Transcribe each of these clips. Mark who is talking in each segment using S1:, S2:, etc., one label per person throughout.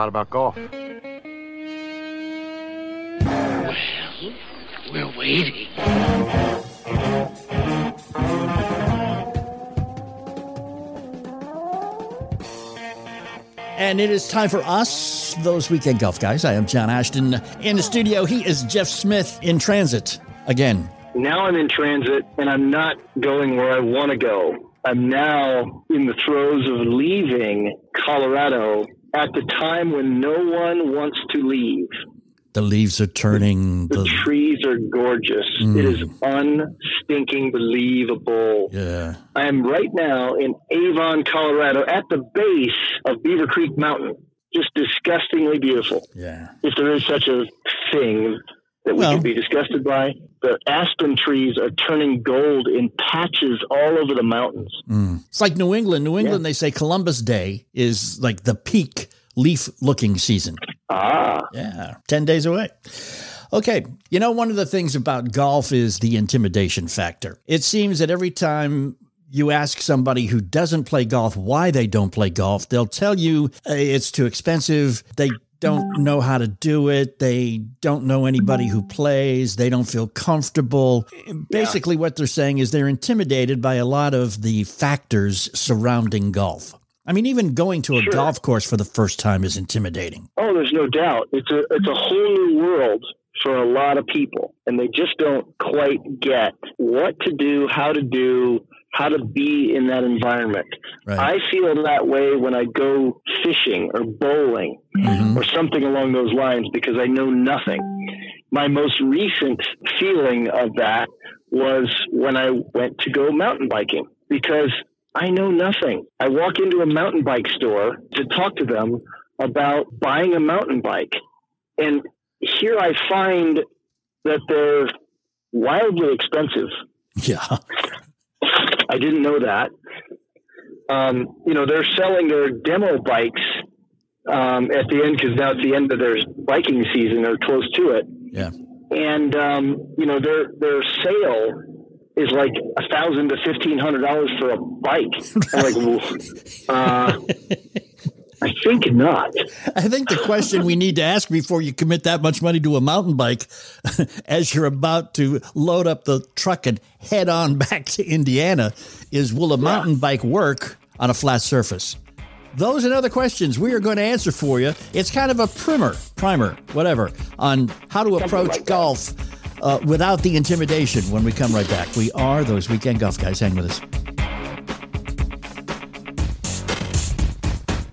S1: Lot about golf.
S2: We're waiting.
S3: And it is time for us, those weekend golf guys. I am John Ashton in the studio. He is Jeff Smith in transit again.
S4: Now I'm in transit and I'm not going where I want to go. I'm now in the throes of leaving Colorado at the time when no one wants to leave.
S3: The leaves are turning.
S4: The, the trees are gorgeous. Mm. It is unstinking believable.
S3: Yeah.
S4: I am right now in Avon, Colorado, at the base of Beaver Creek Mountain. Just disgustingly beautiful.
S3: Yeah.
S4: If there is such a thing that we well, could be disgusted by. The aspen trees are turning gold in patches all over the mountains.
S3: Mm. It's like New England. New England, yeah. they say Columbus Day is like the peak leaf looking season.
S4: Ah.
S3: Yeah, 10 days away. Okay, you know, one of the things about golf is the intimidation factor. It seems that every time you ask somebody who doesn't play golf why they don't play golf, they'll tell you it's too expensive. They don't know how to do it. They don't know anybody who plays. They don't feel comfortable. Basically, yeah. what they're saying is they're intimidated by a lot of the factors surrounding golf. I mean, even going to a sure. golf course for the first time is intimidating.
S4: Oh, there's no doubt. It's a it's a whole new world for a lot of people, and they just don't quite get what to do, how to do, how to be in that environment. Right. I feel that way when I go fishing or bowling mm-hmm. or something along those lines because I know nothing. My most recent feeling of that was when I went to go mountain biking because I know nothing. I walk into a mountain bike store to talk to them about buying a mountain bike. And here I find that they're wildly expensive.
S3: Yeah.
S4: I didn't know that. Um, you know, they're selling their demo bikes um, at the end because now it's the end of their biking season or close to it.
S3: Yeah.
S4: And um, you know, their their sale is like a thousand to fifteen hundred dollars for a bike. I'm like, uh, I think not.
S3: I think the question we need to ask before you commit that much money to a mountain bike, as you're about to load up the truck and head on back to Indiana, is will a mountain bike work on a flat surface? Those and other questions we are going to answer for you. It's kind of a primer, primer, whatever, on how to approach like golf uh, without the intimidation when we come right back. We are those weekend golf guys. Hang with us.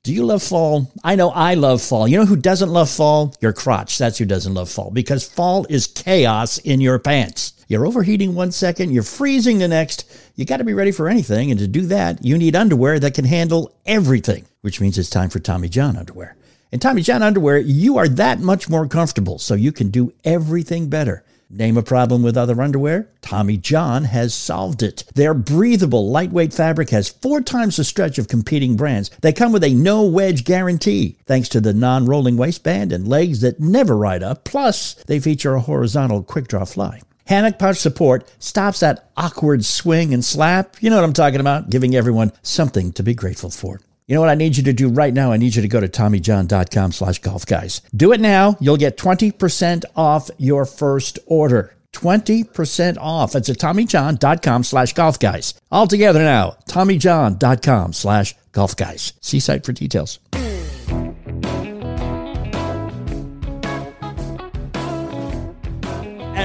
S3: Do you love fall? I know I love fall. You know who doesn't love fall? Your crotch. That's who doesn't love fall because fall is chaos in your pants. You're overheating one second, you're freezing the next. You got to be ready for anything. And to do that, you need underwear that can handle everything, which means it's time for Tommy John underwear. In Tommy John underwear, you are that much more comfortable, so you can do everything better. Name a problem with other underwear? Tommy John has solved it. Their breathable, lightweight fabric has four times the stretch of competing brands. They come with a no wedge guarantee, thanks to the non rolling waistband and legs that never ride up. Plus, they feature a horizontal quick draw fly. Hammock pouch support stops that awkward swing and slap. You know what I'm talking about, giving everyone something to be grateful for. You know what I need you to do right now? I need you to go to TommyJohn.com slash golf guys. Do it now. You'll get 20% off your first order. 20% off. It's at TommyJohn.com slash golf guys. All together now, TommyJohn.com slash golf guys. See site for details.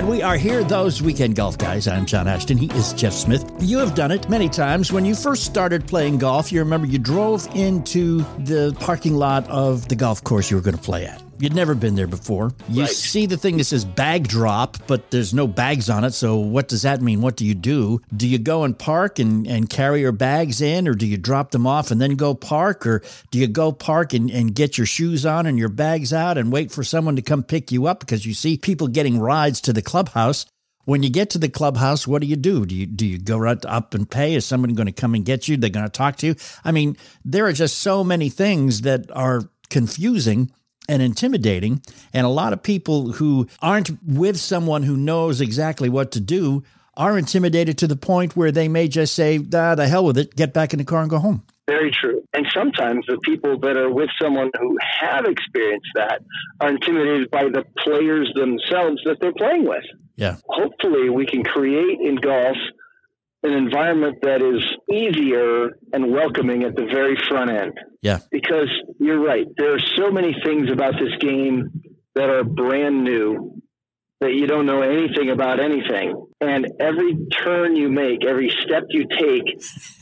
S3: And we are here, those weekend golf guys. I'm John Ashton. He is Jeff Smith. You have done it many times. When you first started playing golf, you remember you drove into the parking lot of the golf course you were going to play at. You'd never been there before. You right. see the thing that says bag drop, but there's no bags on it. So what does that mean? What do you do? Do you go and park and, and carry your bags in, or do you drop them off and then go park? Or do you go park and, and get your shoes on and your bags out and wait for someone to come pick you up? Because you see people getting rides to the clubhouse. When you get to the clubhouse, what do you do? Do you do you go right up and pay? Is someone going to come and get you? They're going to talk to you? I mean, there are just so many things that are confusing and intimidating. And a lot of people who aren't with someone who knows exactly what to do are intimidated to the point where they may just say, ah, the hell with it, get back in the car and go home.
S4: Very true. And sometimes the people that are with someone who have experienced that are intimidated by the players themselves that they're playing with.
S3: Yeah.
S4: Hopefully, we can create in golf an environment that is easier and welcoming at the very front end.
S3: Yeah.
S4: Because you're right. There are so many things about this game that are brand new that you don't know anything about anything. And every turn you make, every step you take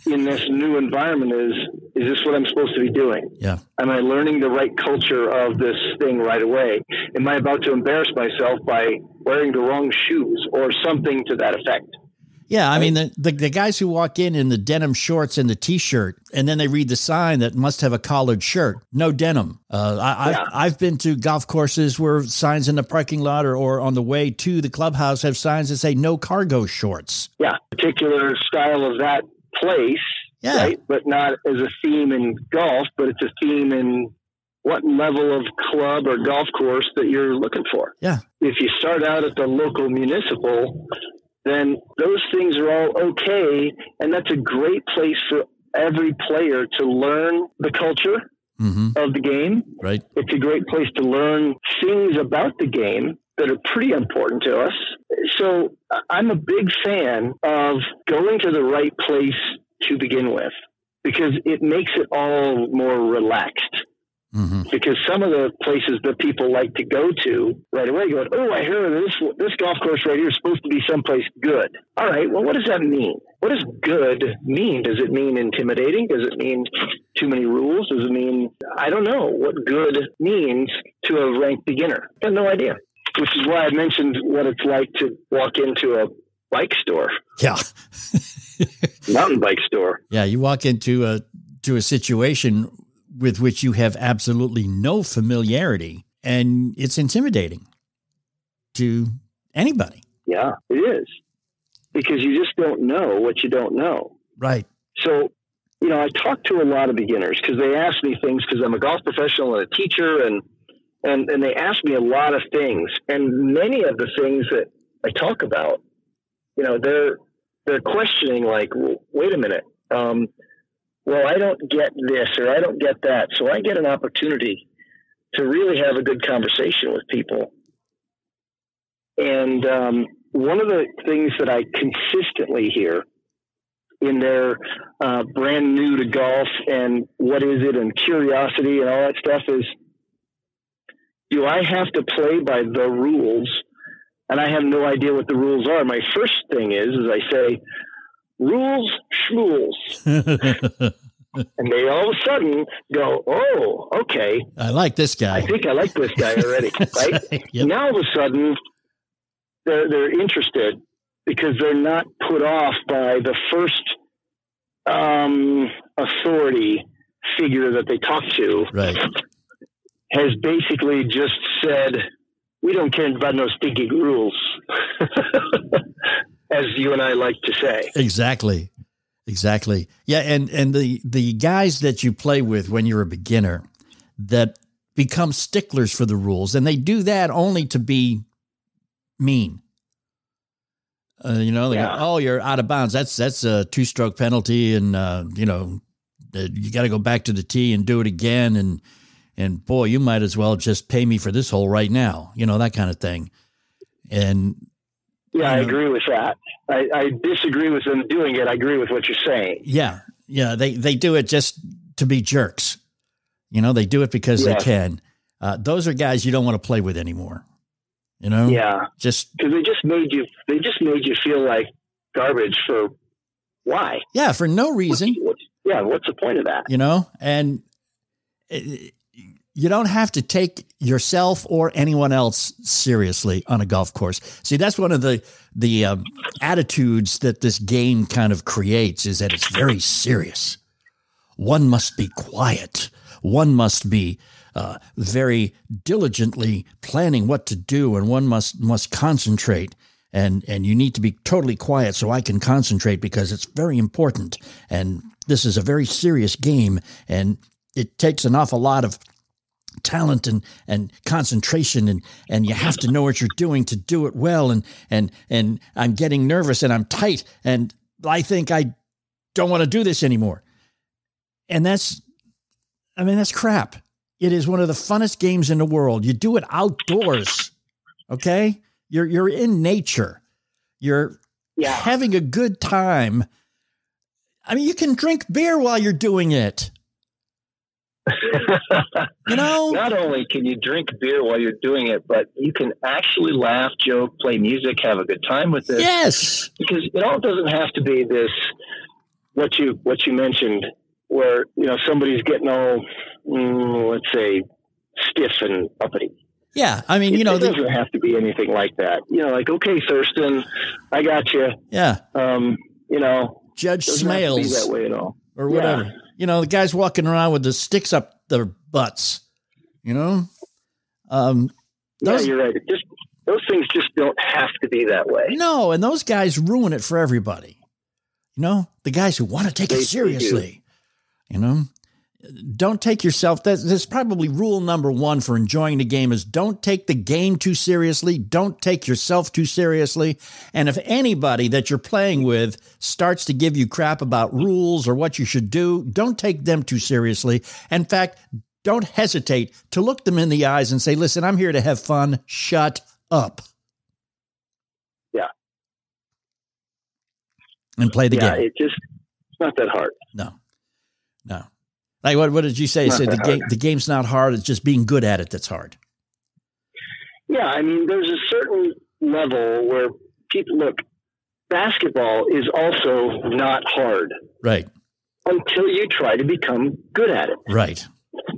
S4: in this new environment is is this what I'm supposed to be doing?
S3: Yeah.
S4: Am I learning the right culture of this thing right away? Am I about to embarrass myself by wearing the wrong shoes or something to that effect?
S3: Yeah, I mean the, the, the guys who walk in in the denim shorts and the t-shirt, and then they read the sign that must have a collared shirt, no denim. Uh, I, yeah. I've, I've been to golf courses where signs in the parking lot or, or on the way to the clubhouse have signs that say no cargo shorts.
S4: Yeah, particular style of that place.
S3: Yeah,
S4: right? but not as a theme in golf, but it's a theme in what level of club or golf course that you're looking for.
S3: Yeah.
S4: If you start out at the local municipal, then those things are all okay. And that's a great place for every player to learn the culture mm-hmm. of the game.
S3: Right.
S4: It's a great place to learn things about the game that are pretty important to us. So I'm a big fan of going to the right place to begin with because it makes it all more relaxed. Mm-hmm. Because some of the places that people like to go to right away go, oh, I hear this this golf course right here is supposed to be someplace good. All right, well, what does that mean? What does good mean? Does it mean intimidating? Does it mean too many rules? Does it mean I don't know what good means to a ranked beginner? I have no idea. Which is why I mentioned what it's like to walk into a bike store.
S3: Yeah.
S4: Mountain bike store.
S3: Yeah, you walk into a to a situation with which you have absolutely no familiarity. And it's intimidating to anybody.
S4: Yeah, it is. Because you just don't know what you don't know.
S3: Right.
S4: So, you know, I talk to a lot of beginners because they ask me things because I'm a golf professional and a teacher and and and they ask me a lot of things and many of the things that I talk about, you know, they're they're questioning like, wait a minute, um, well, I don't get this or I don't get that. So I get an opportunity to really have a good conversation with people. And um, one of the things that I consistently hear in their uh, brand new to golf and what is it and curiosity and all that stuff is do I have to play by the rules? And I have no idea what the rules are. My first thing is, is I say, rules schmules. and they all of a sudden go, oh, okay.
S3: I like this guy.
S4: I think I like this guy already. right? right. Yep. Now all of a sudden they're they're interested because they're not put off by the first um, authority figure that they talk to.
S3: Right.
S4: Has basically just said, we don't care about no stinking rules. as you and I like to say.
S3: Exactly. Exactly. Yeah, and and the the guys that you play with when you're a beginner that become sticklers for the rules and they do that only to be mean. Uh, you know, yeah. go, oh, you're out of bounds. That's that's a two stroke penalty, and uh, you know, uh, you got to go back to the tee and do it again. And and boy, you might as well just pay me for this hole right now. You know that kind of thing. And
S4: Yeah, I agree with that. I, I disagree with them doing it. I agree with what you're saying.
S3: Yeah, yeah, they they do it just to be jerks. You know, they do it because they can. Uh, those are guys you don't want to play with anymore. You know,
S4: yeah,
S3: just
S4: because they just made you they just made you feel like garbage for why?
S3: Yeah, for no reason.
S4: What's, what's, yeah, what's the point of that?
S3: You know, and it, you don't have to take yourself or anyone else seriously on a golf course. See, that's one of the the um, attitudes that this game kind of creates is that it's very serious. One must be quiet. One must be uh, very diligently planning what to do, and one must must concentrate. And and you need to be totally quiet so I can concentrate because it's very important. And this is a very serious game, and it takes an awful lot of talent and and concentration and and you have to know what you're doing to do it well and and and I'm getting nervous and I'm tight and I think I don't want to do this anymore. And that's I mean that's crap. It is one of the funnest games in the world. You do it outdoors. Okay? You're you're in nature. You're yeah. having a good time. I mean, you can drink beer while you're doing it you know,
S4: not only can you drink beer while you're doing it, but you can actually laugh, joke, play music, have a good time with it.
S3: Yes,
S4: because it all doesn't have to be this. What you what you mentioned, where you know somebody's getting all, mm, let's say, stiff and uppity.
S3: Yeah, I mean, you know,
S4: it doesn't the, have to be anything like that. You know, like okay, Thurston, I got you.
S3: Yeah.
S4: Um, you know,
S3: Judge Smails
S4: that way at all,
S3: or whatever. Yeah you know, the guys walking around with the sticks up their butts, you know? Um,
S4: those, yeah, you're right. It just, those things just don't have to be that way.
S3: No, and those guys ruin it for everybody. You know, the guys who want to take they, it seriously, you know? Don't take yourself that's, that's probably rule number one for enjoying the game is don't take the game too seriously. Don't take yourself too seriously. And if anybody that you're playing with starts to give you crap about rules or what you should do don't take them too seriously. In fact don't hesitate to look them in the eyes and say listen i'm here to have fun. Shut up.
S4: Yeah.
S3: And play the
S4: yeah,
S3: game.
S4: it just it's not that hard.
S3: No. No like what? What did you say? Say the game. The game's not hard. It's just being good at it that's hard.
S4: Yeah, I mean, there's a certain level where people look. Basketball is also not hard.
S3: Right.
S4: Until you try to become good at it.
S3: Right.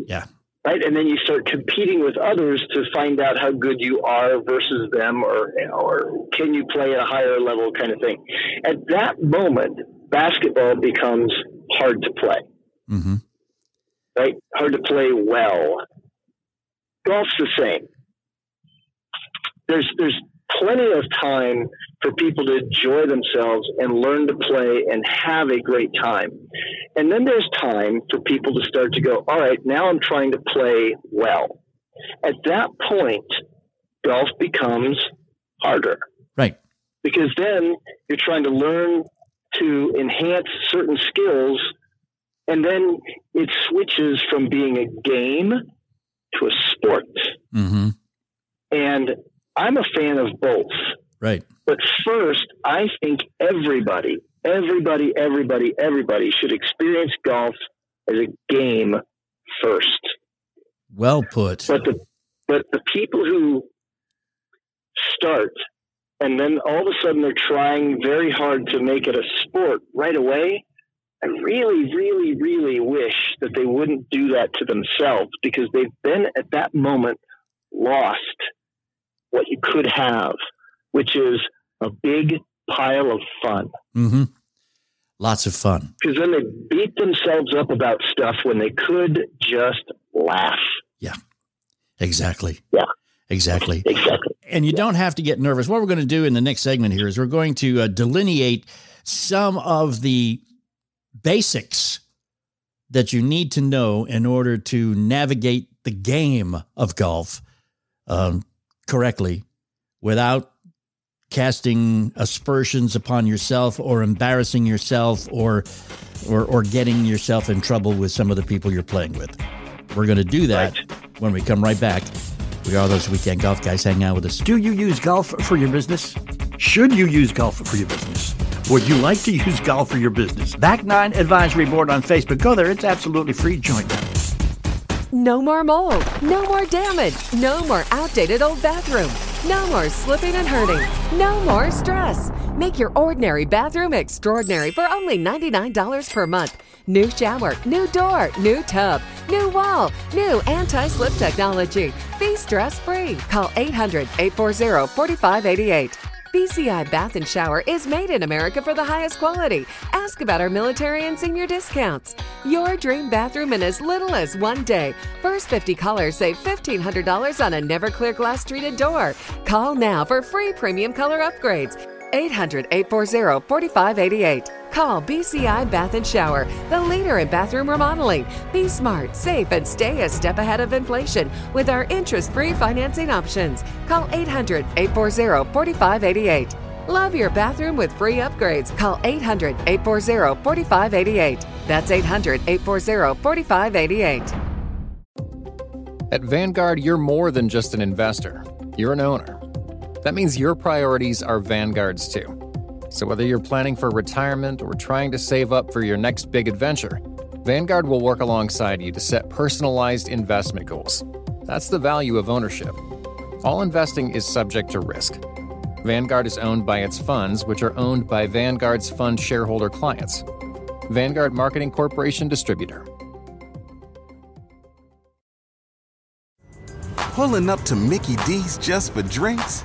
S3: Yeah.
S4: Right, and then you start competing with others to find out how good you are versus them, or or can you play at a higher level, kind of thing. At that moment, basketball becomes hard to play.
S3: Mm-hmm
S4: right? Hard to play well. Golf's the same. There's there's plenty of time for people to enjoy themselves and learn to play and have a great time. And then there's time for people to start to go, all right, now I'm trying to play well. At that point, golf becomes harder.
S3: Right.
S4: Because then you're trying to learn to enhance certain skills and then it switches from being a game to a sport.
S3: Mm-hmm.
S4: And I'm a fan of both.
S3: Right.
S4: But first, I think everybody, everybody, everybody, everybody should experience golf as a game first.
S3: Well put.
S4: But the but the people who start and then all of a sudden they're trying very hard to make it a sport right away, I really, really, really wish that they wouldn't do that to themselves because they've been at that moment lost what you could have, which is a big pile of fun.
S3: Mm-hmm. Lots of fun.
S4: Because then they beat themselves up about stuff when they could just laugh.
S3: Yeah, exactly.
S4: Yeah.
S3: Exactly.
S4: Exactly.
S3: And you
S4: yeah.
S3: don't have to get nervous. What we're going to do in the next segment here is we're going to uh, delineate some of the basics that you need to know in order to navigate the game of golf um, correctly without casting aspersions upon yourself or embarrassing yourself or, or or getting yourself in trouble with some of the people you're playing with. We're going to do that right. when we come right back. We are those weekend golf guys hanging out with us. Do you use golf for your business? Should you use golf for your business? Would you like to use golf for your business? Back Nine Advisory Board on Facebook. Go there. It's absolutely free. Join them.
S2: No more mold. No more damage. No more outdated old bathroom. No more slipping and hurting. No more stress. Make your ordinary bathroom extraordinary for only $99 per month. New shower, new door, new tub, new wall, new anti slip technology. Be stress free. Call 800 840 4588. BCI Bath and Shower is made in America for the highest quality. Ask about our military and senior discounts. Your dream bathroom in as little as one day. First 50 callers save $1,500 on a never clear glass treated door. Call now for free premium color upgrades. 800 840 4588. Call BCI Bath and Shower, the leader in bathroom remodeling. Be smart, safe, and stay a step ahead of inflation with our interest free financing options. Call 800 840 4588. Love your bathroom with free upgrades. Call 800 840 4588. That's 800 840 4588.
S5: At Vanguard, you're more than just an investor, you're an owner. That means your priorities are Vanguard's too. So whether you're planning for retirement or trying to save up for your next big adventure, Vanguard will work alongside you to set personalized investment goals. That's the value of ownership. All investing is subject to risk. Vanguard is owned by its funds, which are owned by Vanguard's fund shareholder clients. Vanguard Marketing Corporation Distributor.
S6: Pulling up to Mickey D's just for drinks?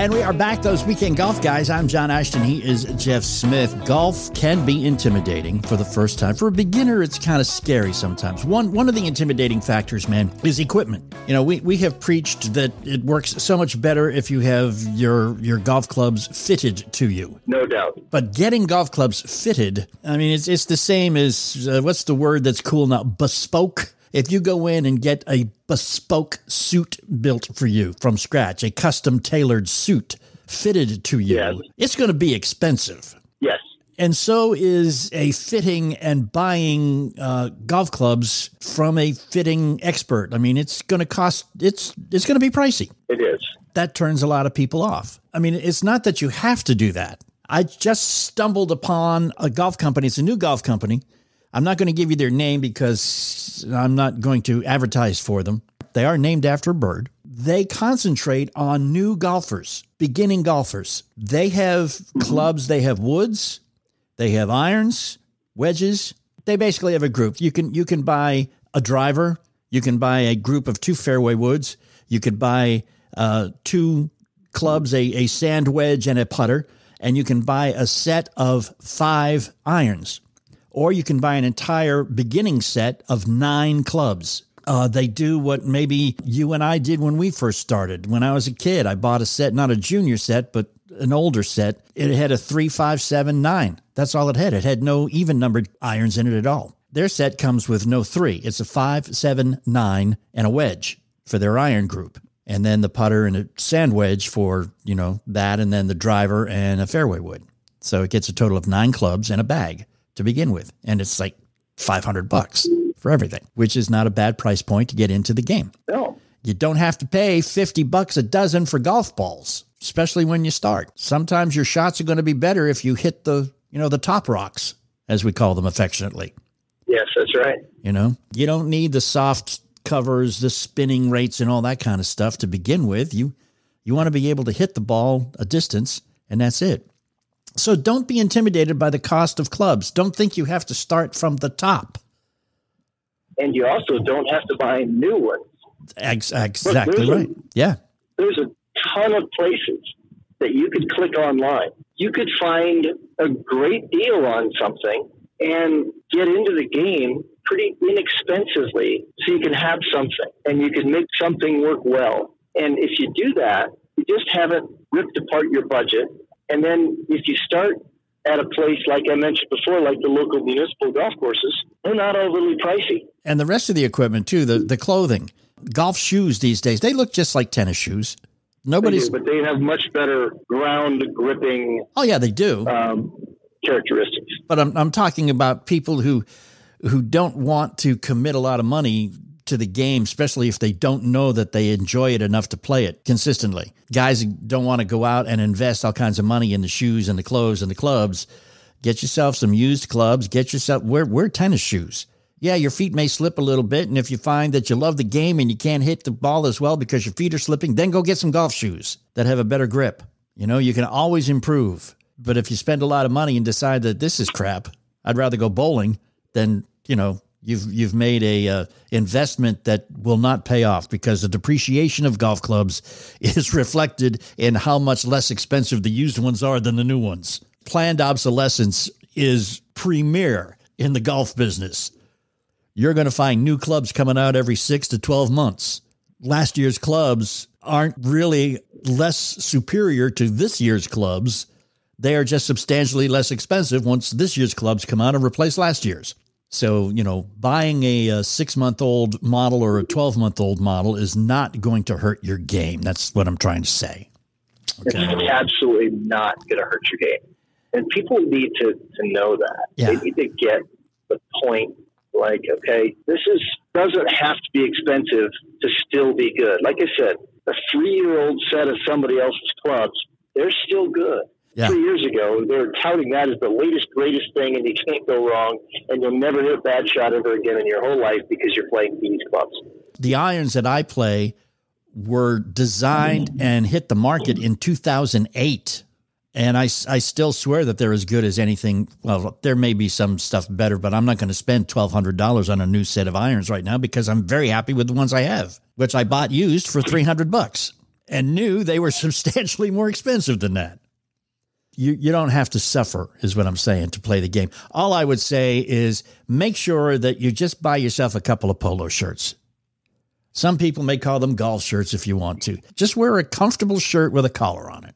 S3: And we are back, those weekend golf guys. I'm John Ashton. He is Jeff Smith. Golf can be intimidating for the first time. For a beginner, it's kind of scary sometimes. One one of the intimidating factors, man, is equipment. You know, we, we have preached that it works so much better if you have your your golf clubs fitted to you.
S4: No doubt.
S3: But getting golf clubs fitted, I mean, it's it's the same as uh, what's the word that's cool now? Bespoke if you go in and get a bespoke suit built for you from scratch, a custom tailored suit fitted to you, yes. it's going to be expensive.
S4: Yes.
S3: And so is a fitting and buying uh, golf clubs from a fitting expert. I mean, it's going to cost. It's it's going to be pricey.
S4: It is.
S3: That turns a lot of people off. I mean, it's not that you have to do that. I just stumbled upon a golf company. It's a new golf company I'm not going to give you their name because I'm not going to advertise for them. They are named after a bird. They concentrate on new golfers, beginning golfers. They have clubs, they have woods, they have irons, wedges. They basically have a group. You can you can buy a driver, you can buy a group of two fairway woods, you could buy uh, two clubs, a, a sand wedge and a putter, and you can buy a set of five irons or you can buy an entire beginning set of nine clubs. Uh, they do what maybe you and I did when we first started. When I was a kid, I bought a set, not a junior set, but an older set. It had a three, five, seven, nine. That's all it had. It had no even numbered irons in it at all. Their set comes with no three. It's a five, seven, nine, and a wedge for their iron group. And then the putter and a sand wedge for, you know, that, and then the driver and a fairway wood. So it gets a total of nine clubs and a bag to begin with. And it's like 500 bucks for everything, which is not a bad price point to get into the game.
S4: No.
S3: You don't have to pay 50 bucks a dozen for golf balls, especially when you start. Sometimes your shots are going to be better if you hit the, you know, the top rocks, as we call them affectionately.
S4: Yes, that's right.
S3: You know, you don't need the soft covers, the spinning rates and all that kind of stuff to begin with. You you want to be able to hit the ball a distance and that's it. So don't be intimidated by the cost of clubs. Don't think you have to start from the top.
S4: And you also don't have to buy new ones.
S3: Ex- exactly right. A, yeah.
S4: There's a ton of places that you could click online. You could find a great deal on something and get into the game pretty inexpensively so you can have something and you can make something work well And if you do that, you just haven't ripped apart your budget. And then if you start at a place like I mentioned before, like the local municipal golf courses, they're not overly pricey.
S3: And the rest of the equipment too, the the clothing, golf shoes these days, they look just like tennis shoes. Nobody's,
S4: they do, but they have much better ground gripping.
S3: Oh yeah, they do.
S4: Um, characteristics.
S3: But I'm I'm talking about people who who don't want to commit a lot of money to the game, especially if they don't know that they enjoy it enough to play it consistently. Guys don't want to go out and invest all kinds of money in the shoes and the clothes and the clubs. Get yourself some used clubs. Get yourself wear wear tennis shoes. Yeah, your feet may slip a little bit, and if you find that you love the game and you can't hit the ball as well because your feet are slipping, then go get some golf shoes that have a better grip. You know, you can always improve. But if you spend a lot of money and decide that this is crap, I'd rather go bowling than, you know, you've you've made a uh, investment that will not pay off because the depreciation of golf clubs is reflected in how much less expensive the used ones are than the new ones. Planned obsolescence is premier in the golf business. You're going to find new clubs coming out every 6 to 12 months. Last year's clubs aren't really less superior to this year's clubs. They are just substantially less expensive once this year's clubs come out and replace last year's. So, you know, buying a, a six month old model or a 12 month old model is not going to hurt your game. That's what I'm trying to say.
S4: Okay. It's absolutely not going to hurt your game. And people need to, to know that. Yeah. They need to get the point like, okay, this is doesn't have to be expensive to still be good. Like I said, a three year old set of somebody else's clubs, they're still good yeah. three years ago. They were touting that as the latest, greatest thing, and you can't go wrong, and you'll never hit a bad shot ever again in your whole life because you're playing these clubs.
S3: The irons that I play were designed and hit the market in 2008. And I, I still swear that they're as good as anything. Well, there may be some stuff better, but I'm not going to spend $1,200 on a new set of irons right now because I'm very happy with the ones I have, which I bought used for 300 bucks and knew they were substantially more expensive than that you, you don't have to suffer, is what I'm saying, to play the game. All I would say is make sure that you just buy yourself a couple of polo shirts. Some people may call them golf shirts if you want to. Just wear a comfortable shirt with a collar on it.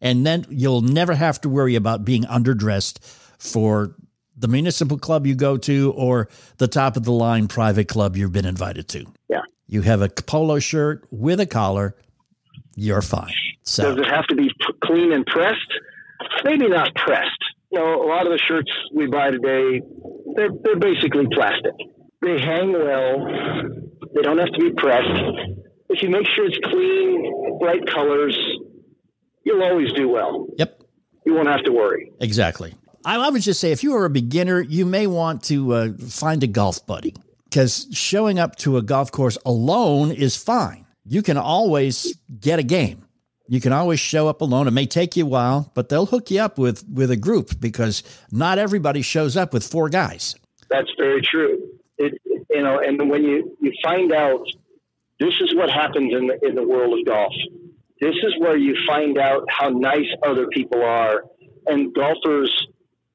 S3: And then you'll never have to worry about being underdressed for the municipal club you go to or the top of the line private club you've been invited to.
S4: Yeah.
S3: You have a polo shirt with a collar, you're fine.
S4: So, Does it have to be clean and pressed? Maybe not pressed. You know, a lot of the shirts we buy today, they're, they're basically plastic. They hang well. They don't have to be pressed. If you make sure it's clean, bright colors, you'll always do well.
S3: Yep.
S4: You won't have to worry.
S3: Exactly. I, I would just say if you are a beginner, you may want to uh, find a golf buddy because showing up to a golf course alone is fine. You can always get a game. You can always show up alone. It may take you a while, but they'll hook you up with with a group because not everybody shows up with four guys.
S4: That's very true. It, you know, and when you you find out this is what happens in the in the world of golf. This is where you find out how nice other people are, and golfers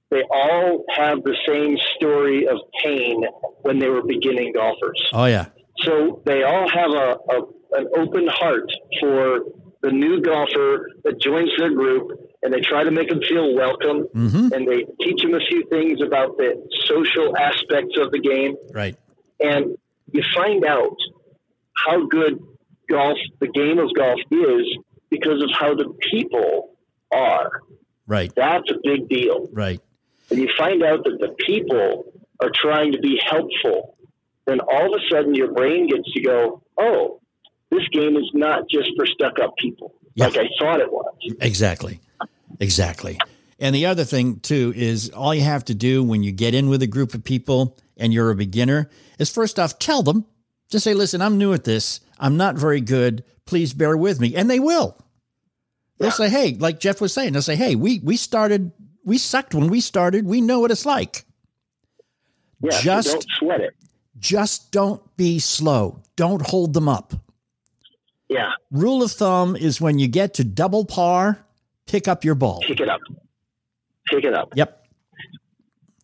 S4: they all have the same story of pain when they were beginning golfers.
S3: Oh yeah.
S4: So they all have a, a an open heart for the new golfer that joins their group and they try to make them feel welcome mm-hmm. and they teach them a few things about the social aspects of the game.
S3: Right.
S4: And you find out how good golf, the game of golf is because of how the people are.
S3: Right.
S4: That's a big deal.
S3: Right.
S4: And you find out that the people are trying to be helpful. Then all of a sudden your brain gets to go, oh, this game is not just for stuck up people yeah. like I thought it was.
S3: Exactly. Exactly. And the other thing too is all you have to do when you get in with a group of people and you're a beginner is first off tell them, just say, listen, I'm new at this. I'm not very good. Please bear with me. And they will. They'll yeah. say, hey, like Jeff was saying, they'll say, hey, we we started, we sucked when we started. We know what it's like.
S4: Yeah, just don't sweat it.
S3: Just don't be slow. Don't hold them up.
S4: Yeah.
S3: Rule of thumb is when you get to double par, pick up your ball.
S4: Pick it up. Pick it up.
S3: Yep.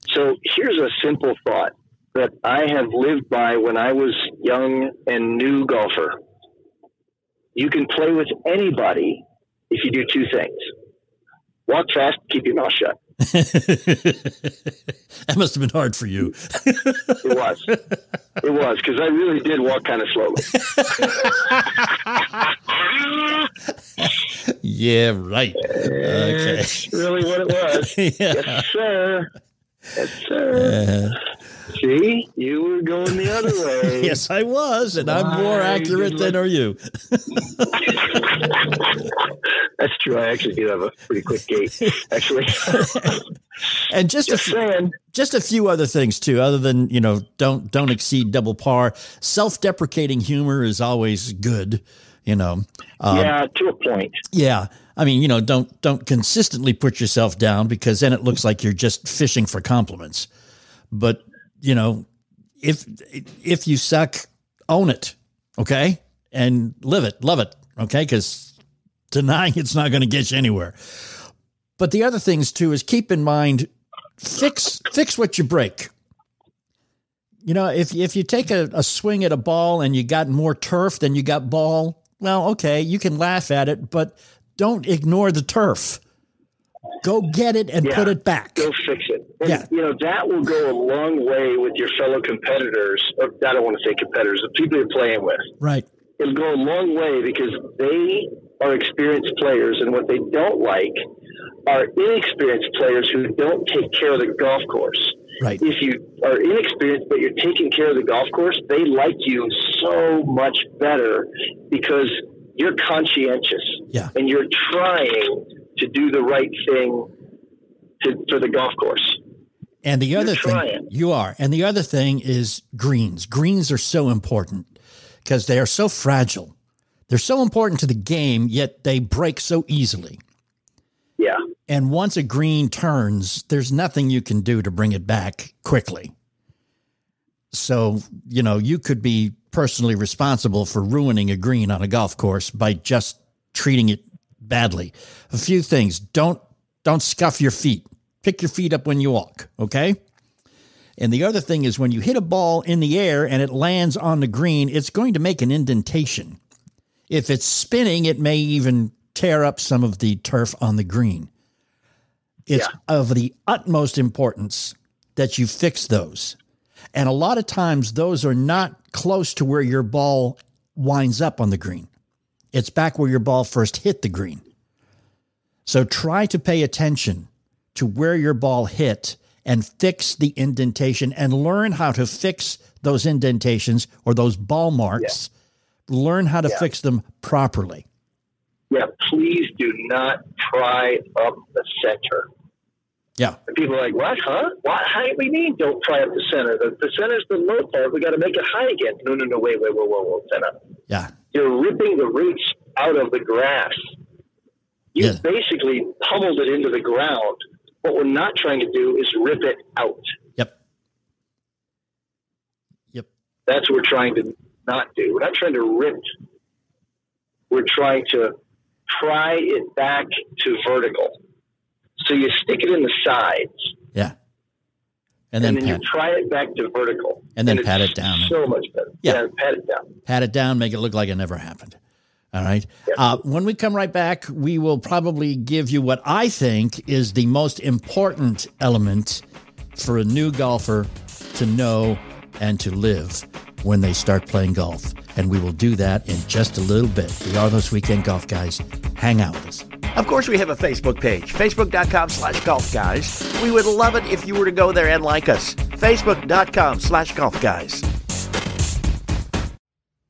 S4: So here's a simple thought that I have lived by when I was young and new golfer. you can play with anybody if you do two things walk fast, keep your mouth shut.
S3: that must have been hard for you.
S4: it was. It was because I really did walk kind of slowly.
S3: yeah, right.
S4: Okay. That's really what it was. yeah. Yes, sir. Yes, sir. Uh, See, you were going the other way.
S3: yes, I was, and I'm more accurate than are you.
S4: That's true. I actually do have a pretty quick gait, actually.
S3: and just, just a few, just a few other things too, other than you know, don't don't exceed double par. Self-deprecating humor is always good. You know.
S4: Um, yeah, to a point.
S3: Yeah. I mean, you know, don't don't consistently put yourself down because then it looks like you're just fishing for compliments. But you know, if if you suck, own it, okay, and live it, love it, okay, because denying it's not going to get you anywhere. But the other things too is keep in mind, fix fix what you break. You know, if if you take a, a swing at a ball and you got more turf than you got ball, well, okay, you can laugh at it, but don't ignore the turf. Go get it and yeah, put it back.
S4: Go fix it. And, yeah. You know, that will go a long way with your fellow competitors. Or, I don't want to say competitors, the people you're playing with.
S3: Right.
S4: It'll go a long way because they are experienced players, and what they don't like are inexperienced players who don't take care of the golf course.
S3: Right.
S4: If you are inexperienced but you're taking care of the golf course, they like you so much better because you're conscientious.
S3: Yeah.
S4: And you're trying to do the right thing to, for the golf course.
S3: And the other thing you are, and the other thing is greens. Greens are so important because they are so fragile. They're so important to the game, yet they break so easily.
S4: Yeah.
S3: And once a green turns, there's nothing you can do to bring it back quickly. So, you know, you could be personally responsible for ruining a green on a golf course by just treating it badly. A few things. Don't don't scuff your feet. Pick your feet up when you walk, okay? And the other thing is when you hit a ball in the air and it lands on the green, it's going to make an indentation. If it's spinning, it may even tear up some of the turf on the green. It's yeah. of the utmost importance that you fix those. And a lot of times, those are not close to where your ball winds up on the green. It's back where your ball first hit the green. So try to pay attention to where your ball hit and fix the indentation and learn how to fix those indentations or those ball marks. Yeah. Learn how to yeah. fix them properly.
S4: Yeah, please do not pry up the center.
S3: Yeah.
S4: And people are like, what, huh? What? How do we mean don't pry up the center? The, the center's the low part. We got to make it high again. No, no, no, wait, wait, whoa, whoa, whoa, center.
S3: Yeah.
S4: You're ripping the roots out of the grass. You yeah. basically pummeled it into the ground. What we're not trying to do is rip it out.
S3: Yep. Yep.
S4: That's what we're trying to not do. We're not trying to rip. We're trying to pry it back to vertical. So you stick it in the sides.
S3: Yeah.
S4: And then, and then you pry it back to vertical.
S3: And then and pat it down.
S4: So much better. Yeah. yeah. Pat it down.
S3: Pat it down, make it look like it never happened. All right. Uh, when we come right back, we will probably give you what I think is the most important element for a new golfer to know and to live when they start playing golf. And we will do that in just a little bit. We are those weekend golf guys. Hang out with us.
S7: Of course, we have a Facebook page, facebook.com slash golf guys. We would love it if you were to go there and like us. Facebook.com slash golf guys.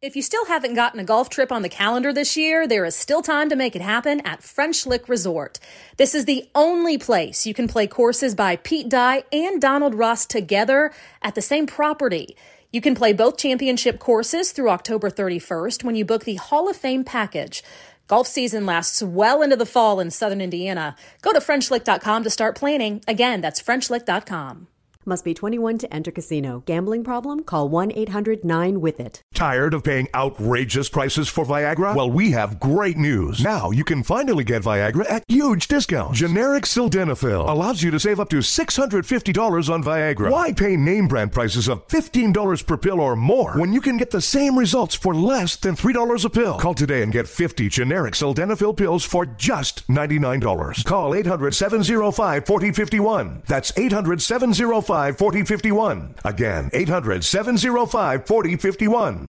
S8: If you still haven't gotten a golf trip on the calendar this year, there is still time to make it happen at French Lick Resort. This is the only place you can play courses by Pete Dye and Donald Ross together at the same property. You can play both championship courses through October 31st when you book the Hall of Fame package. Golf season lasts well into the fall in southern Indiana. Go to FrenchLick.com to start planning. Again, that's FrenchLick.com.
S9: Must be 21 to enter casino. Gambling problem? Call 1 800 9 with it.
S10: Tired of paying outrageous prices for Viagra? Well, we have great news. Now you can finally get Viagra at huge discounts. Generic Sildenafil allows you to save up to $650 on Viagra. Why pay name brand prices of $15 per pill or more when you can get the same results for less than $3 a pill? Call today and get 50 generic Sildenafil pills for just $99. Call 800 705 4051. That's 800 705 4051. Again, 800 705 4051.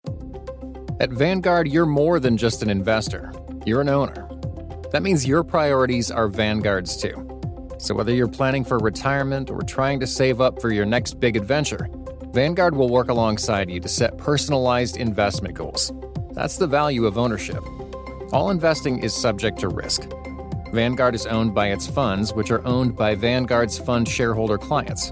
S5: At Vanguard, you're more than just an investor, you're an owner. That means your priorities are Vanguard's too. So whether you're planning for retirement or trying to save up for your next big adventure, Vanguard will work alongside you to set personalized investment goals. That's the value of ownership. All investing is subject to risk. Vanguard is owned by its funds, which are owned by Vanguard's fund shareholder clients.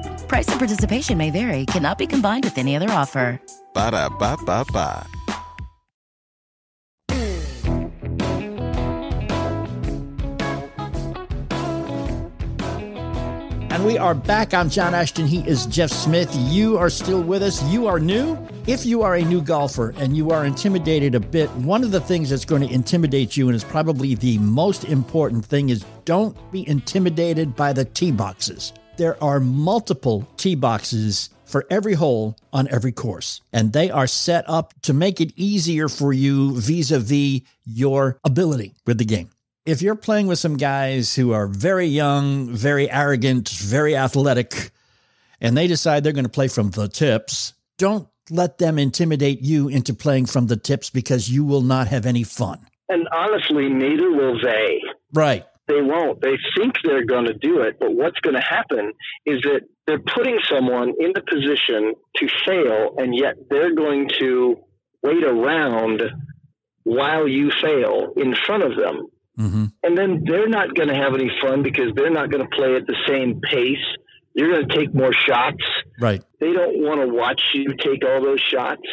S11: Price and participation may vary, cannot be combined with any other offer.
S6: Ba da ba ba ba.
S3: And we are back. I'm John Ashton. He is Jeff Smith. You are still with us. You are new. If you are a new golfer and you are intimidated a bit, one of the things that's going to intimidate you, and is probably the most important thing, is don't be intimidated by the tee boxes there are multiple tee boxes for every hole on every course, and they are set up to make it easier for you vis a vis your ability with the game. If you're playing with some guys who are very young, very arrogant, very athletic, and they decide they're going to play from the tips, don't let them intimidate you into playing from the tips because you will not have any fun.
S4: And honestly, neither will they.
S3: Right.
S4: They won't. They think they're going to do it, but what's going to happen is that they're putting someone in the position to fail, and yet they're going to wait around while you fail in front of them. Mm-hmm. And then they're not going to have any fun because they're not going to play at the same pace. You're going to take more shots.
S3: Right.
S4: They don't want to watch you take all those shots.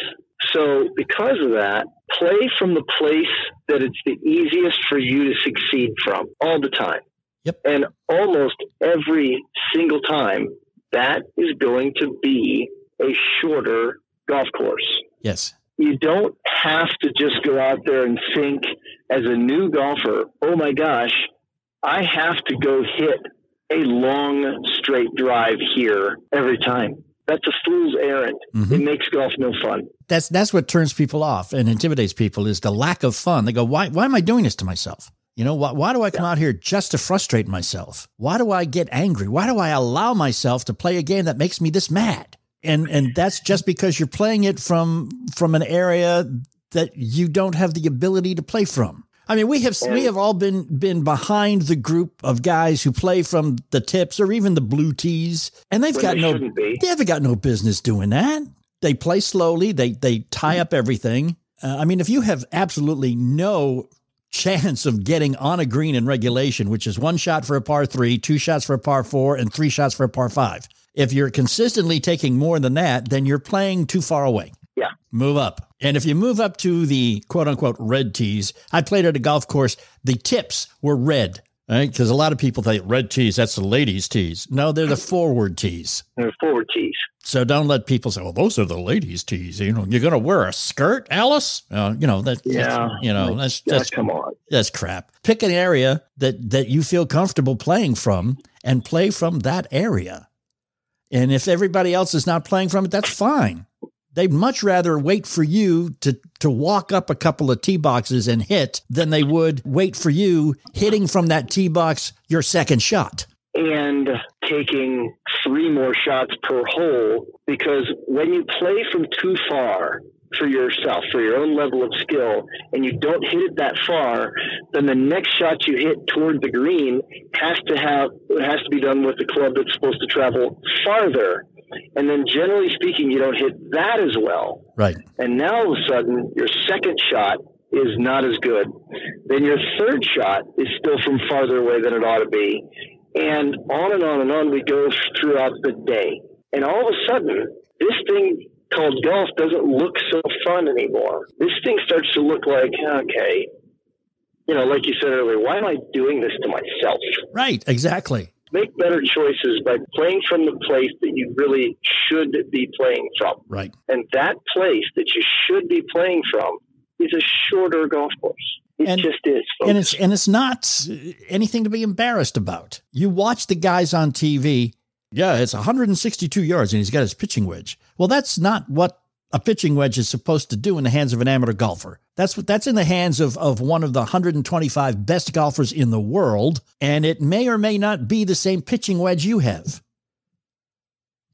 S4: So, because of that, play from the place that it's the easiest for you to succeed from all the time.
S3: Yep.
S4: And almost every single time, that is going to be a shorter golf course.
S3: Yes.
S4: You don't have to just go out there and think as a new golfer, oh my gosh, I have to go hit a long straight drive here every time. That's a fool's errand. Mm-hmm. It makes golf no fun.
S3: That's that's what turns people off and intimidates people is the lack of fun. They go, why why am I doing this to myself? You know, why, why do I come yeah. out here just to frustrate myself? Why do I get angry? Why do I allow myself to play a game that makes me this mad? And and that's just because you're playing it from from an area that you don't have the ability to play from. I mean, we have and, we have all been been behind the group of guys who play from the tips or even the blue tees, and they've got
S4: they
S3: no they haven't got no business doing that. They play slowly. They they tie up everything. Uh, I mean, if you have absolutely no chance of getting on a green in regulation, which is one shot for a par three, two shots for a par four, and three shots for a par five. If you're consistently taking more than that, then you're playing too far away.
S4: Yeah.
S3: Move up. And if you move up to the quote unquote red tees, I played at a golf course, the tips were red. Right? Because a lot of people think red tees, that's the ladies' tees. No, they're the forward tees.
S4: They're forward tees.
S3: So don't let people say, well, those are the ladies' tees. You know, you're going to wear a skirt, Alice? Uh, you know, that,
S4: yeah.
S3: That's, you know, that's,
S4: yeah,
S3: that's,
S4: come on.
S3: That's crap. Pick an area that, that you feel comfortable playing from and play from that area. And if everybody else is not playing from it, that's fine. They'd much rather wait for you to, to walk up a couple of tee boxes and hit than they would wait for you hitting from that tee box your second shot.
S4: And taking three more shots per hole because when you play from too far, for yourself, for your own level of skill, and you don't hit it that far, then the next shot you hit toward the green has to have has to be done with the club that's supposed to travel farther. And then generally speaking, you don't hit that as well.
S3: Right.
S4: And now all of a sudden, your second shot is not as good. Then your third shot is still from farther away than it ought to be. And on and on and on we go throughout the day. And all of a sudden, this thing called golf doesn't look so fun anymore. This thing starts to look like, okay, you know, like you said earlier, why am I doing this to myself?
S3: Right, exactly.
S4: Make better choices by playing from the place that you really should be playing from.
S3: Right.
S4: And that place that you should be playing from is a shorter golf course. It
S3: and,
S4: just is. Folks.
S3: And it's and it's not anything to be embarrassed about. You watch the guys on TV. Yeah, it's 162 yards, and he's got his pitching wedge. Well, that's not what a pitching wedge is supposed to do in the hands of an amateur golfer. That's what that's in the hands of, of one of the 125 best golfers in the world, and it may or may not be the same pitching wedge you have.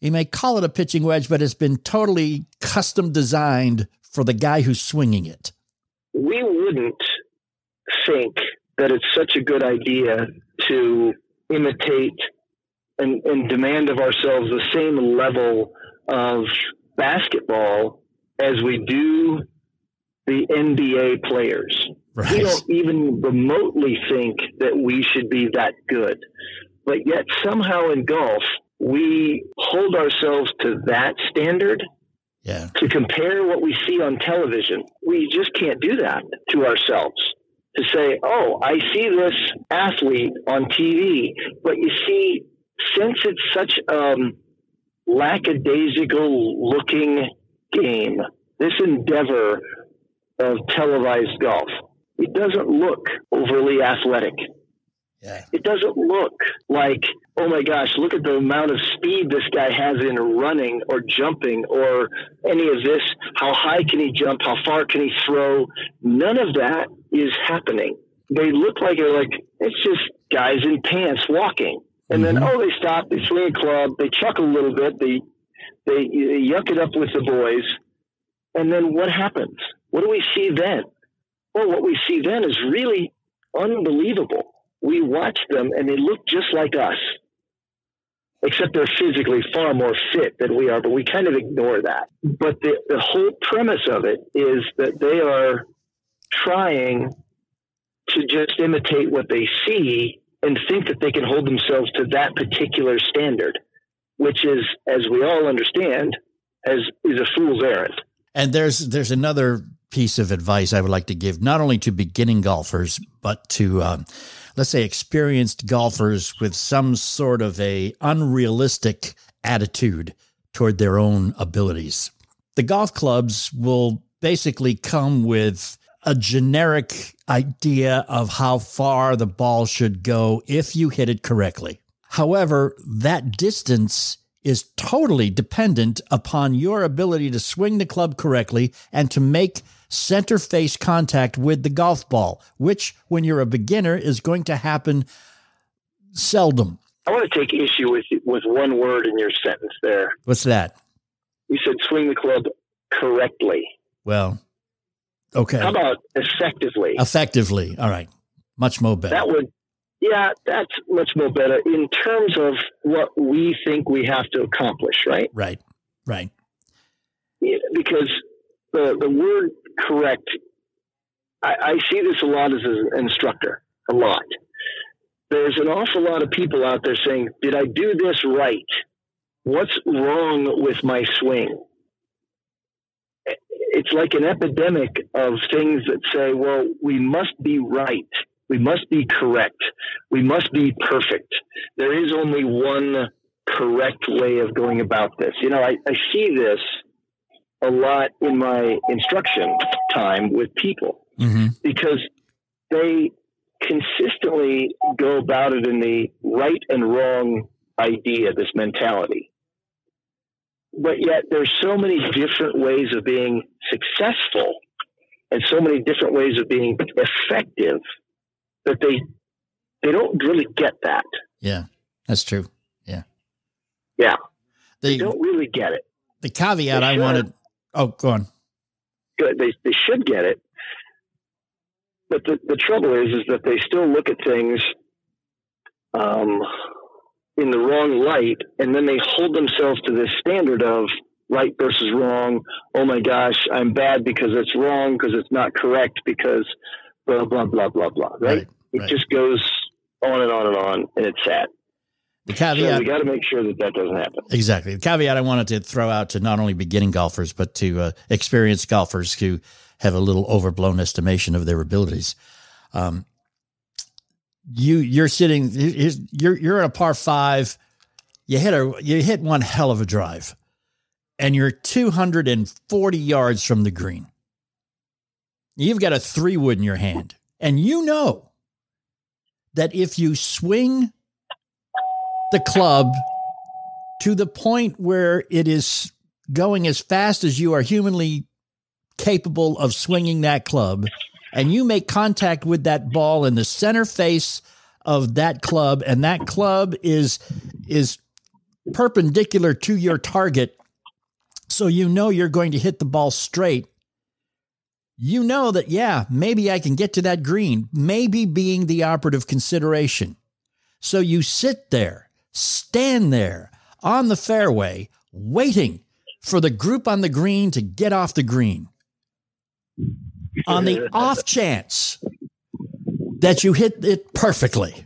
S3: You may call it a pitching wedge, but it's been totally custom designed for the guy who's swinging it.
S4: We wouldn't think that it's such a good idea to imitate and, and demand of ourselves the same level of basketball as we do the NBA players.
S3: Right.
S4: We don't even remotely think that we should be that good. But yet, somehow in golf, we hold ourselves to that standard.
S3: Yeah.
S4: To compare what we see on television, we just can't do that to ourselves. To say, oh, I see this athlete on TV, but you see, since it's such um, lackadaisical looking game, this endeavor of televised golf, it doesn't look overly athletic.
S3: Yeah.
S4: It doesn't look like, oh my gosh, look at the amount of speed this guy has in running or jumping or any of this. How high can he jump? How far can he throw? None of that is happening. They look like they're like, it's just guys in pants walking. And then, mm-hmm. oh, they stop, they swing a club, they chuckle a little bit, they, they, they yuck it up with the boys. And then what happens? What do we see then? Well, what we see then is really unbelievable. We watch them and they look just like us, except they're physically far more fit than we are, but we kind of ignore that. But the, the whole premise of it is that they are trying to just imitate what they see and think that they can hold themselves to that particular standard, which is, as we all understand, as is a fool's errand.
S3: And there's there's another piece of advice I would like to give, not only to beginning golfers, but to um, let's say experienced golfers with some sort of a unrealistic attitude toward their own abilities. The golf clubs will basically come with a generic idea of how far the ball should go if you hit it correctly. However, that distance is totally dependent upon your ability to swing the club correctly and to make center face contact with the golf ball, which, when you're a beginner, is going to happen seldom.
S4: I want to take issue with with one word in your sentence there.
S3: What's that?
S4: You said swing the club correctly.
S3: Well, okay.
S4: How about effectively?
S3: Effectively. All right. Much more better.
S4: That would yeah, that's much more better in terms of what we think we have to accomplish, right?
S3: Right, right.
S4: Yeah, because the the word correct, I, I see this a lot as an instructor, a lot. There's an awful lot of people out there saying, "Did I do this right? What's wrong with my swing?" It's like an epidemic of things that say, "Well, we must be right." We must be correct. We must be perfect. There is only one correct way of going about this. You know, I, I see this a lot in my instruction time with people
S3: mm-hmm.
S4: because they consistently go about it in the right and wrong idea, this mentality. But yet there's so many different ways of being successful and so many different ways of being effective that they they don't really get that.
S3: Yeah, that's true. Yeah,
S4: yeah, the, they don't really get it.
S3: The caveat I wanted. Oh, go on.
S4: Good. They they should get it, but the the trouble is is that they still look at things. Um, in the wrong light, and then they hold themselves to this standard of right versus wrong. Oh my gosh, I'm bad because it's wrong because it's not correct because blah blah blah blah blah. Right? right it right. just goes on and on and on, and it's sad.
S3: The caveat
S4: so we got to make sure that that doesn't happen.
S3: Exactly. The caveat I wanted to throw out to not only beginning golfers but to uh, experienced golfers who have a little overblown estimation of their abilities. Um, you you're sitting you're you're in a par five. You hit a you hit one hell of a drive, and you're 240 yards from the green. You've got a three wood in your hand, and you know that if you swing the club to the point where it is going as fast as you are humanly capable of swinging that club, and you make contact with that ball in the center face of that club, and that club is is perpendicular to your target, so you know you're going to hit the ball straight. You know that, yeah, maybe I can get to that green, maybe being the operative consideration. So you sit there stand there on the fairway waiting for the group on the green to get off the green. On the off chance that you hit it perfectly,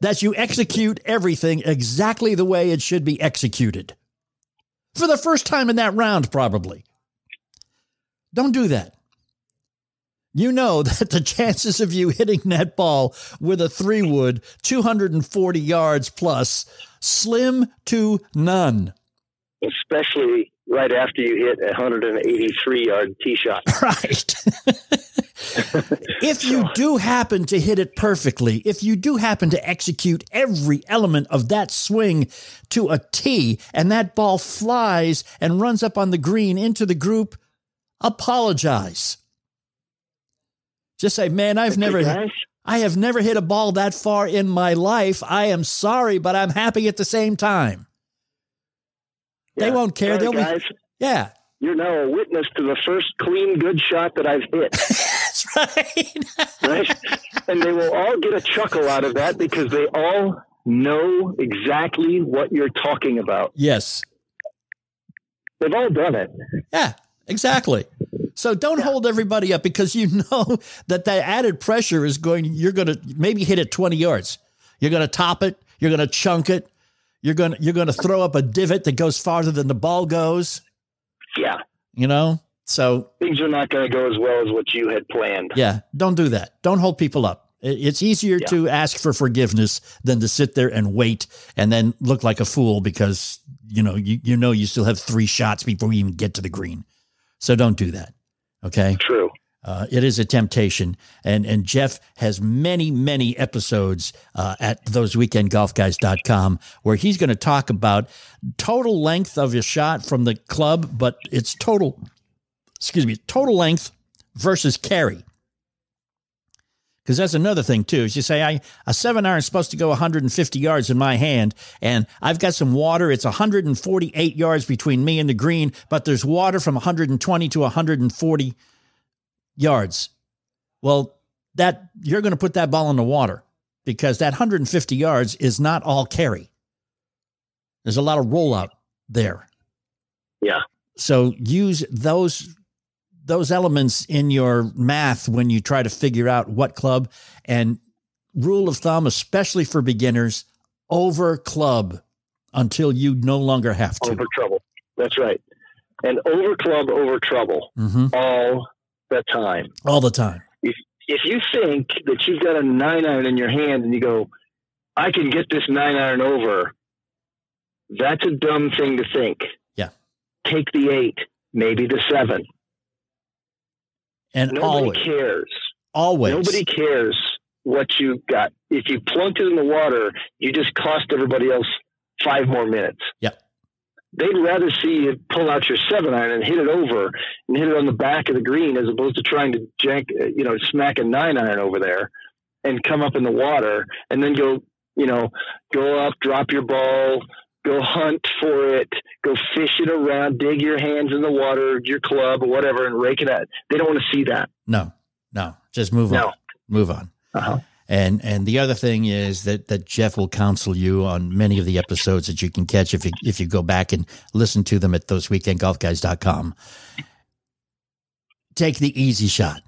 S3: that you execute everything exactly the way it should be executed. For the first time in that round, probably. Don't do that you know that the chances of you hitting that ball with a three wood 240 yards plus slim to none.
S4: Especially right after you hit a 183 yard tee shot.
S3: Right. if you do happen to hit it perfectly, if you do happen to execute every element of that swing to a tee and that ball flies and runs up on the green into the group, apologize. Just say, man, I've never, I have never hit a ball that far in my life. I am sorry, but I'm happy at the same time. Yeah. They won't care. They'll guys, be, yeah.
S4: You're now a witness to the first clean, good shot that I've hit.
S3: That's right.
S4: right. And they will all get a chuckle out of that because they all know exactly what you're talking about.
S3: Yes.
S4: They've all done it.
S3: Yeah, exactly. So don't hold everybody up because you know that the added pressure is going, you're going to maybe hit it 20 yards. You're going to top it. You're going to chunk it. You're going to, you're to throw up a divot that goes farther than the ball goes.
S4: Yeah.
S3: You know, so
S4: things are not going to go as well as what you had planned.
S3: Yeah. Don't do that. Don't hold people up. It's easier yeah. to ask for forgiveness than to sit there and wait and then look like a fool because you know you, you know you still have three shots before you even get to the green. So don't do that. Okay.
S4: True.
S3: Uh, it is a temptation. And, and Jeff has many, many episodes uh, at thoseweekendgolfguys.com where he's going to talk about total length of your shot from the club, but it's total, excuse me, total length versus carry. Because that's another thing too. Is you say I a seven iron is supposed to go 150 yards in my hand, and I've got some water. It's 148 yards between me and the green, but there's water from 120 to 140 yards. Well, that you're going to put that ball in the water because that 150 yards is not all carry. There's a lot of rollout there.
S4: Yeah.
S3: So use those those elements in your math when you try to figure out what club and rule of thumb, especially for beginners, over club until you no longer have to.
S4: Over trouble. That's right. And over club, over trouble mm-hmm. all the time.
S3: All the time.
S4: If, if you think that you've got a nine iron in your hand and you go, I can get this nine iron over, that's a dumb thing to think.
S3: Yeah.
S4: Take the eight, maybe the seven.
S3: And
S4: nobody
S3: always,
S4: cares.
S3: Always.
S4: Nobody cares what you got. If you plunked it in the water, you just cost everybody else five more minutes.
S3: Yep.
S4: They'd rather see you pull out your seven iron and hit it over and hit it on the back of the green as opposed to trying to jank, you know, smack a nine iron over there and come up in the water and then go, you know, go up, drop your ball, go hunt for it, go fish it around, dig your hands in the water, your club or whatever, and rake it out. They don't want to see that.
S3: No, no, just move no. on. Move on.
S4: Uh-huh.
S3: And and the other thing is that that Jeff will counsel you on many of the episodes that you can catch if you if you go back and listen to them at thoseweekendgolfguys.com. Take the easy shot.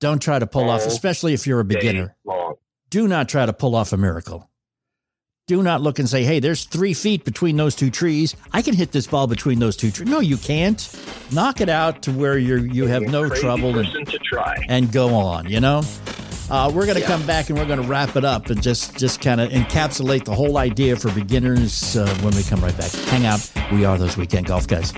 S3: Don't try to pull off, especially if you're a beginner. Do not try to pull off a miracle. Do not look and say, hey, there's three feet between those two trees. I can hit this ball between those two trees. No, you can't. Knock it out to where you're you have no trouble and,
S4: to try.
S3: and go on, you know? Uh, we're going to
S4: Yeah.
S3: come back and we're going to wrap it up and just just kind of encapsulate the whole idea for beginners uh, when we come right back. Hang out. We are those weekend golf guys.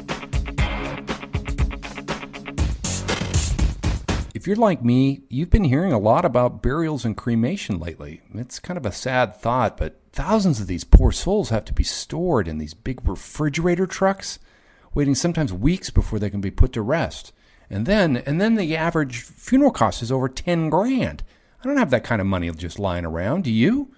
S12: If you're like me, you've been hearing a lot about burials and cremation lately. It's kind of a sad thought, but thousands of these poor souls have to be stored in these big refrigerator trucks, waiting sometimes weeks before they can be put to rest. And then, and then the average funeral cost is over 10 grand. I don't have that kind of money just lying around, do you?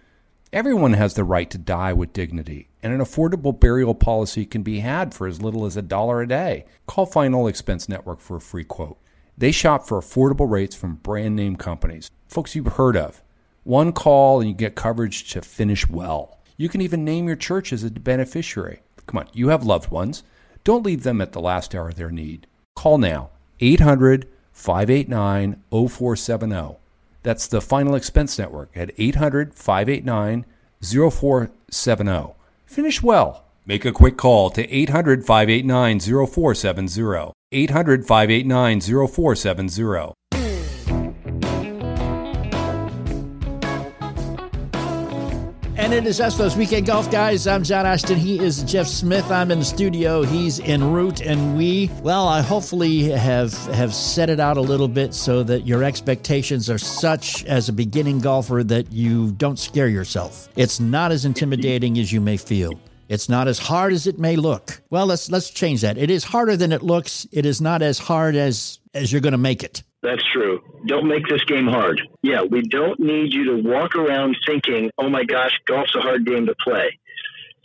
S12: Everyone has the right to die with dignity, and an affordable burial policy can be had for as little as a dollar a day. Call Final Expense Network for a free quote. They shop for affordable rates from brand name companies, folks you've heard of. One call and you get coverage to finish well. You can even name your church as a beneficiary. Come on, you have loved ones. Don't leave them at the last hour of their need. Call now 800 589 0470. That's the Final Expense Network at 800 589 0470. Finish well. Make a quick call to 800 589 0470. 800 589 0470.
S3: And it is those weekend golf guys. I'm John Ashton. He is Jeff Smith. I'm in the studio. He's en route, and we, well, I hopefully have have set it out a little bit so that your expectations are such as a beginning golfer that you don't scare yourself. It's not as intimidating as you may feel. It's not as hard as it may look. Well, let's let's change that. It is harder than it looks. It is not as hard as as you're going to make it.
S4: That's true. Don't make this game hard. Yeah, we don't need you to walk around thinking, oh my gosh, golf's a hard game to play.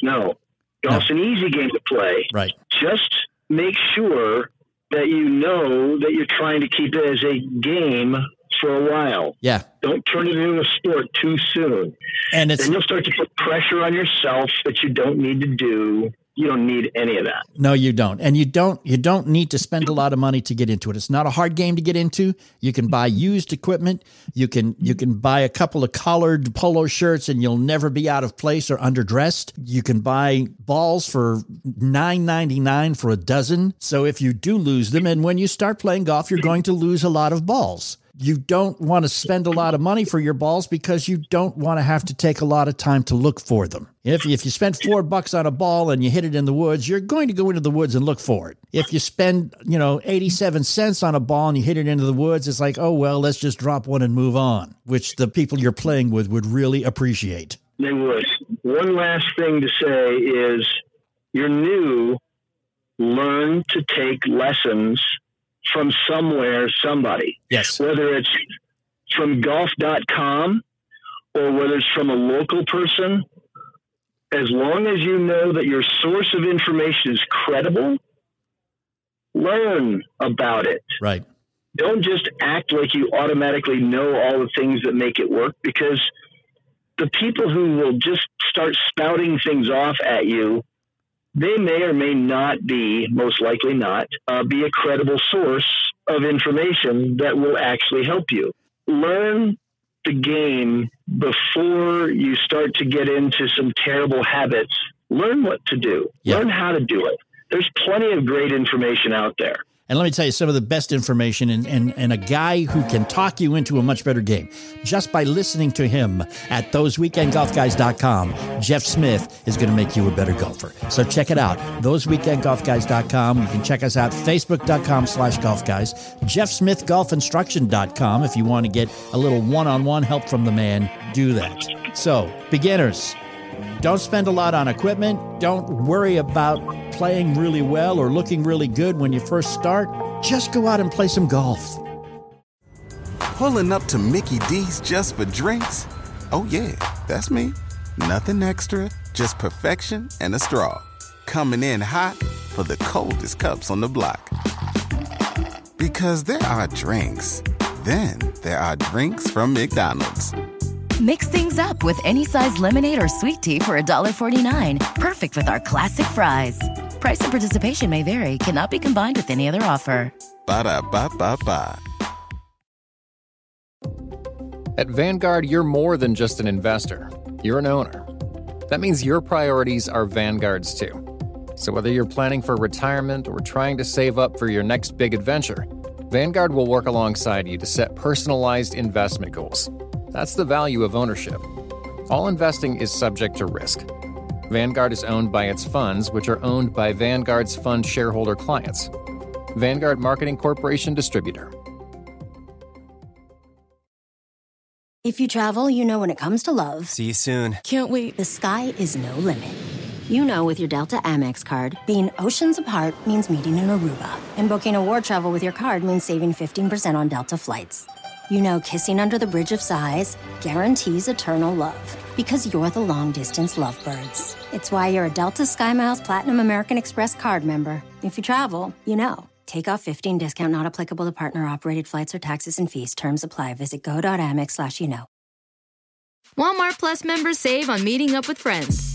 S4: No, golf's an easy game to play.
S3: Right.
S4: Just make sure that you know that you're trying to keep it as a game for a while.
S3: Yeah.
S4: Don't turn it into a sport too soon.
S3: And it's
S4: then you'll start to put pressure on yourself that you don't need to do. You don't need any of that.
S3: No, you don't. And you don't you don't need to spend a lot of money to get into it. It's not a hard game to get into. You can buy used equipment. You can you can buy a couple of collared polo shirts and you'll never be out of place or underdressed. You can buy balls for nine ninety nine for a dozen. So if you do lose them and when you start playing golf, you're going to lose a lot of balls. You don't want to spend a lot of money for your balls because you don't want to have to take a lot of time to look for them. If, if you spend four bucks on a ball and you hit it in the woods, you're going to go into the woods and look for it. If you spend, you know, 87 cents on a ball and you hit it into the woods, it's like, oh, well, let's just drop one and move on, which the people you're playing with would really appreciate.
S4: They would. One last thing to say is you're new, learn to take lessons from somewhere, somebody.
S3: Yes.
S4: Whether it's from golf.com or whether it's from a local person, as long as you know that your source of information is credible, learn about it.
S3: Right.
S4: Don't just act like you automatically know all the things that make it work because the people who will just start spouting things off at you, they may or may not be, most likely not, uh, be a credible source of information that will actually help you. Learn the game before you start to get into some terrible habits. Learn what to do, learn how to do it. There's plenty of great information out there.
S3: And let me tell you some of the best information and, and, and a guy who can talk you into a much better game just by listening to him at thoseweekendgolfguys.com. Jeff Smith is going to make you a better golfer. So check it out. Thoseweekendgolfguys.com. You can check us out. Facebook.com slash golfguys. JeffSmithGolfInstruction.com. If you want to get a little one-on-one help from the man, do that. So beginners, don't spend a lot on equipment. Don't worry about playing really well or looking really good when you first start. Just go out and play some golf.
S6: Pulling up to Mickey D's just for drinks? Oh, yeah, that's me. Nothing extra, just perfection and a straw. Coming in hot for the coldest cups on the block. Because there are drinks, Then there are drinks from McDonald's.
S11: Mix things up with any size lemonade or sweet tea for $1.49. Perfect with our classic fries. Price and participation may vary, cannot be combined with any other offer.
S6: Ba da ba ba ba.
S5: At Vanguard, you're more than just an investor, you're an owner. That means your priorities are Vanguard's too. So whether you're planning for retirement or trying to save up for your next big adventure, Vanguard will work alongside you to set personalized investment goals. That's the value of ownership. All investing is subject to risk. Vanguard is owned by its funds, which are owned by Vanguard's fund shareholder clients. Vanguard Marketing Corporation Distributor.
S13: If you travel, you know when it comes to love.
S14: See you soon.
S13: Can't wait. The sky is no limit. You know with your Delta Amex card, being oceans apart means meeting in Aruba, and booking award travel with your card means saving 15% on Delta flights. You know kissing under the bridge of sighs guarantees eternal love because you're the long distance lovebirds. It's why you're a Delta SkyMiles Platinum American Express card member. If you travel, you know. Take off 15 discount not applicable to partner operated flights or taxes and fees. Terms apply. Visit go.amex slash you know.
S15: Walmart Plus members save on meeting up with friends.